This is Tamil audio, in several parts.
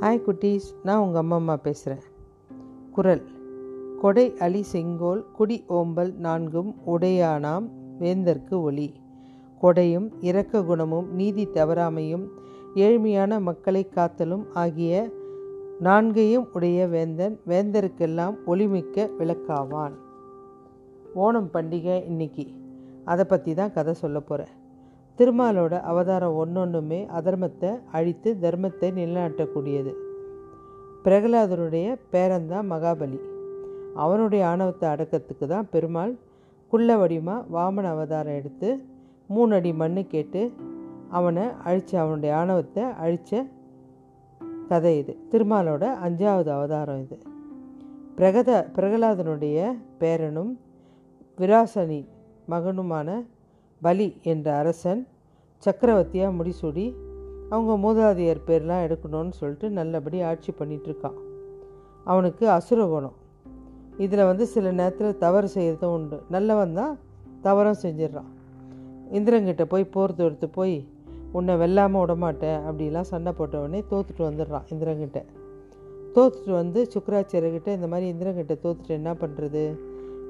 ஹாய் குட்டீஸ். நான் உங்கள் அம்மா அம்மா பேசுகிறேன் குரல். கொடை அலி செங்கோல் குடி ஓம்பல் நான்கும் உடையானாம் வேந்தர்க்கு ஒளி கொடையும் இரக்க குணமும் நீதி தவறாமையும் ஏழ்மையான மக்களை காத்தலும் ஆகிய நான்கையும் உடைய வேந்தன் வேந்தருக்கெல்லாம் ஒளிமிக்க விளக்காவான். ஓணம் பண்டிகை இன்னைக்கு. அதை பற்றி தான் கதை சொல்ல போகிறேன் திருமாலோட அவதாரம் ஒன்றொன்றுமே அதர்மத்தை அழித்து தர்மத்தை நிலைநாட்டக்கூடியது. பிரகலாதனுடைய பேரன்தான் மகாபலி. அவனுடைய ஆணவத்தை அடக்கத்துக்கு தான் பெருமாள் குள்ள வடிவமாக வாமன அவதாரம் எடுத்து மூணு அடி மண்ணு கேட்டு அவனை அழித்து அவனுடைய ஆணவத்தை அழித்த கதை இது. திருமாலோட அஞ்சாவது அவதாரம் இது. பிரகத பிரகலாதனுடைய பேரனும் விராசனி மகனுமான பலி என்ற அரசன் சக்கரவர்த்தியாக முடிசூடி அவங்க மூதாதையர் பேர்லாம் எடுக்கணும்னு சொல்லிட்டு நல்லபடி ஆட்சி பண்ணிகிட்ருக்கான் அவனுக்கு அசுர குணம். இதில் வந்து சில நேரத்தில் தவறு செய்கிறதும் உண்டு. நல்லவன் தான் தவறும் செஞ்சிடுறான். இந்திரங்கிட்ட போய் போர் தொடுத்து போய் உன்னை வெல்லாமல் விடமாட்டேன் அப்படிலாம் சண்டை போட்டவொடனே தோத்துட்டு வந்துடுறான் இந்திரங்கிட்ட தோத்துட்டு வந்து சுக்கராச்சாரியர்கிட்ட இந்த மாதிரி இந்திரங்கிட்ட தோத்துட்டு என்ன பண்ணுறது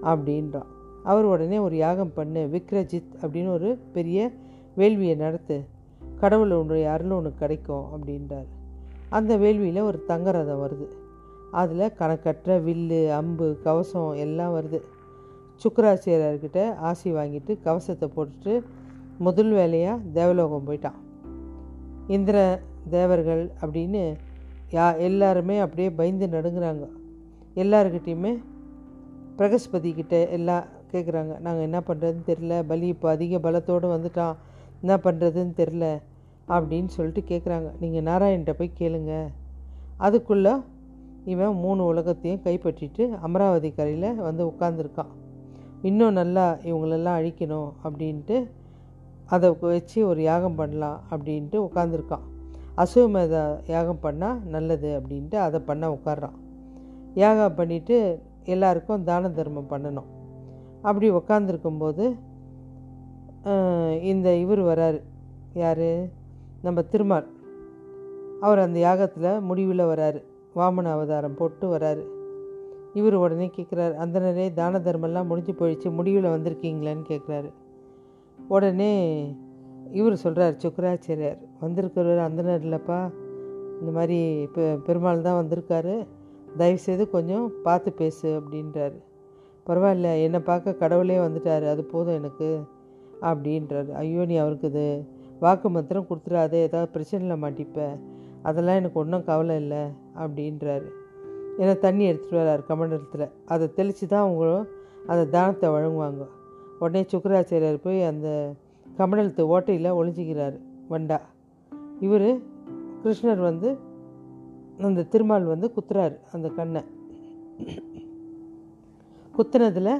அப்படின்றான். அவர் உடனே ஒரு யாகம் பண்ணு விக்ரஜித் அப்படின்னு ஒரு பெரிய வேள்வியை நடத்து கடவுள் உன்னுடைய அருள் உனக்கு கிடைக்கும் அப்படின்றார். அந்த வேள்வியில் ஒரு தங்க ரதம் வருது. அதில் கணக்கற்ற வில்லு அம்பு கவசம் எல்லாம் வருது. சுக்கராச்சாரியர்கிட்ட ஆசி வாங்கிட்டு கவசத்தை போட்டுட்டு முதல் வேலையாக தேவலோகம் போயிட்டான். இந்திர தேவர்கள் அப்படின்னு யா எல்லாருமே அப்படியே பயந்து நடுங்குறாங்க. எல்லாருக்கிட்டேயுமே பிரகஸ்பதி கிட்டே எல்லாம் கேட்குறாங்க நாங்கள் என்ன பண்ணுறதுன்னு தெரில பலி இப்போ அதிக பலத்தோடு வந்துட்டான். என்ன பண்ணுறதுன்னு தெரில அப்படின்னு சொல்லிட்டு கேட்குறாங்க நீங்கள் நாராயண்கிட்ட போய் கேளுங்க. அதுக்குள்ளே இவன் மூணு உலகத்தையும் கைப்பற்றிட்டு அமராவதி கரையில் வந்து உட்காந்துருக்கான் இன்னும் நல்லா இவங்களெல்லாம் அழிக்கணும் அப்படின்ட்டு அதை வச்சு ஒரு யாகம் பண்ணலாம் அப்படின்ட்டு உட்காந்துருக்கான் அசுவமேத யாகம் பண்ணால் நல்லது அப்படின்ட்டு அதை பண்ண உட்காடுறான் யாகம் பண்ணிவிட்டு எல்லாருக்கும் தான தர்மம் பண்ணணும். அப்படி உக்காந்துருக்கும்போது இந்த இவர் வராரு. யார்? நம்ம திருமால். அவர் அந்த யாகத்தில் முடிவில் வராரு. வாமன அவதாரம் போட்டு வராரு. இவர் உடனே கேட்குறாரு அந்த நிறைய தான தர்மம்லாம் முடிஞ்சு போயிடுச்சு முடிவில் வந்திருக்கீங்களான்னு கேட்குறாரு உடனே இவர் சொல்கிறார் சுக்கராச்சாரியார் வந்திருக்கிறவர் அந்தனர் இல்லைப்பா. இந்த மாதிரி பெ பெருமாள் தான் வந்திருக்காரு. தயவுசெய்து கொஞ்சம் பார்த்து பேசு அப்படின்றாரு. பரவாயில்ல என்னை பார்க்க கடவுளே வந்துட்டார். அது போதும் எனக்கு. அப்படின்றாரு. ஐயோ நீ அவருக்கு இது வாக்கு மந்திரம் கொடுத்துடாதே ஏதாவது பிரச்சனையில் மாட்டிப்ப. அதெல்லாம் எனக்கு ஒன்றும் கவலை இல்லை அப்படின்றாரு. ஏன்னா தண்ணி எடுத்துகிட்டு வர்றாரு கமண்டலத்தில். அதை தெளித்து தான் அவங்களும் அந்த தானத்தை வழங்குவாங்க. உடனே சுக்கராச்சாரியார் போய் அந்த கமண்டலத்து ஓட்டையில் ஒழிஞ்சிக்கிறார் வண்டா. இவர் கிருஷ்ணர் வந்து அந்த திருமால் வந்து குத்துறாரு அந்த கண்ணை. குத்துனதில்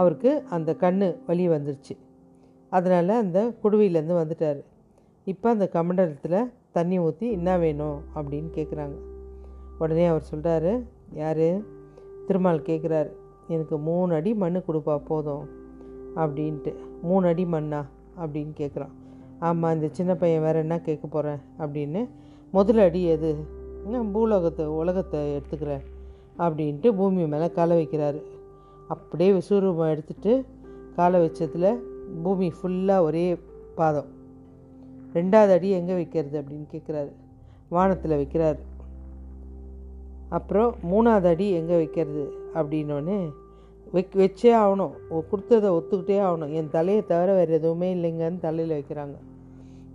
அவருக்கு அந்த கண் வலி வந்துருச்சு. அதனால் அந்த குடுவையிலேருந்து வந்துட்டார். இப்போ அந்த கமண்டலத்தில் தண்ணி ஊற்றி என்ன வேணும் அப்படின்னு கேட்குறாங்க. உடனே அவர் சொல்கிறாரு யார்? திருமால் கேட்குறாரு எனக்கு மூணு அடி மண் கொடுப்பா போதும் அப்படின்ட்டு. மூணு அடி மண்ணா? அப்படின்னு கேட்குறான். ஆமாம் இந்த சின்ன பையன் வேறு என்ன கேட்க போகிறேன் அப்படின்னு. முதல் அடி எது? பூலோகத்தை உலகத்தை எடுத்துக்கிறேன் அப்படின்ட்டு பூமி மேலே காலை வைக்கிறாரு. அப்படியே விஸ்வரூபம் எடுத்துகிட்டு காலை வச்சதில் பூமி ஃபுல்லாக ஒரே பாதம். ரெண்டாவது அடி எங்கே வைக்கிறது அப்படின்னு கேட்குறாரு வானத்தில் வைக்கிறாரு. அப்புறம் மூணாவது அடி எங்கே வைக்கிறது அப்படின்னோடனே வைக் வச்சே ஆகணும். கொடுத்ததை ஒத்துக்கிட்டே ஆகணும். என் தலையை தவிர வேறு எதுவுமே இல்லைங்கன்னு தலையில் வைக்கிறாங்க.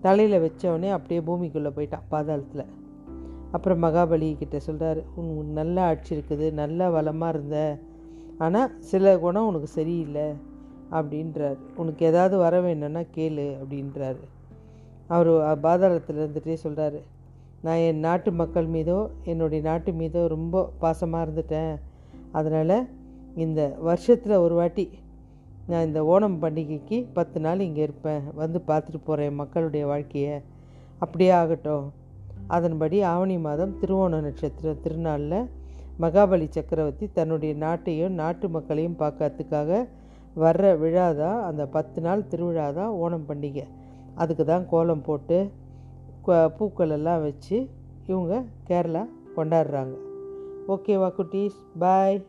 தலையில் வச்சவொடனே அப்படியே பூமிக்குள்ளே போயிட்டான் பாதாளத்தில். அப்புறம் மகாபலி கிட்ட சொல்கிறார் உன் நல்ல ஆட்சி இருக்குது. நல்ல வளமாக இருந்த. ஆனால் சில குணம் உனக்கு சரியில்லை. அப்படின்றார். உனக்கு ஏதாவது வர வேணும்னா கேளு அப்படின்றாரு. அவர் பாதாளத்தில் இருந்துகிட்டே சொல்கிறாரு நான் என் நாட்டு மக்கள் மீதோ என்னுடைய நாட்டு மீதோ ரொம்ப பாசமாக இருந்துட்டேன். அதனால் இந்த வருஷத்தில் ஒரு வாட்டி நான் இந்த ஓணம் பண்டிகைக்கு பத்து நாள் இங்கே இருப்பேன். வந்து பார்த்துட்டு போகிறேன் மக்களுடைய வாழ்க்கையை. அப்படியே ஆகட்டும். அதன்படி ஆவணி மாதம் திருவோண நட்சத்திர திருநாளில் மகாபலி சக்கரவர்த்தி தன்னுடைய நாட்டையும் நாட்டு மக்களையும் பார்க்கறதுக்காக வர்ற விழா தான் அந்த பத்து நாள் திருவிழா தான் ஓணம் பண்டிகை. அதுக்கு தான் கோலம் போட்டு பூக்கள் எல்லாம் வச்சு இவங்க கேரளா கொண்டாடுறாங்க. ஓகேவா குட்டீஸ்? பாய்.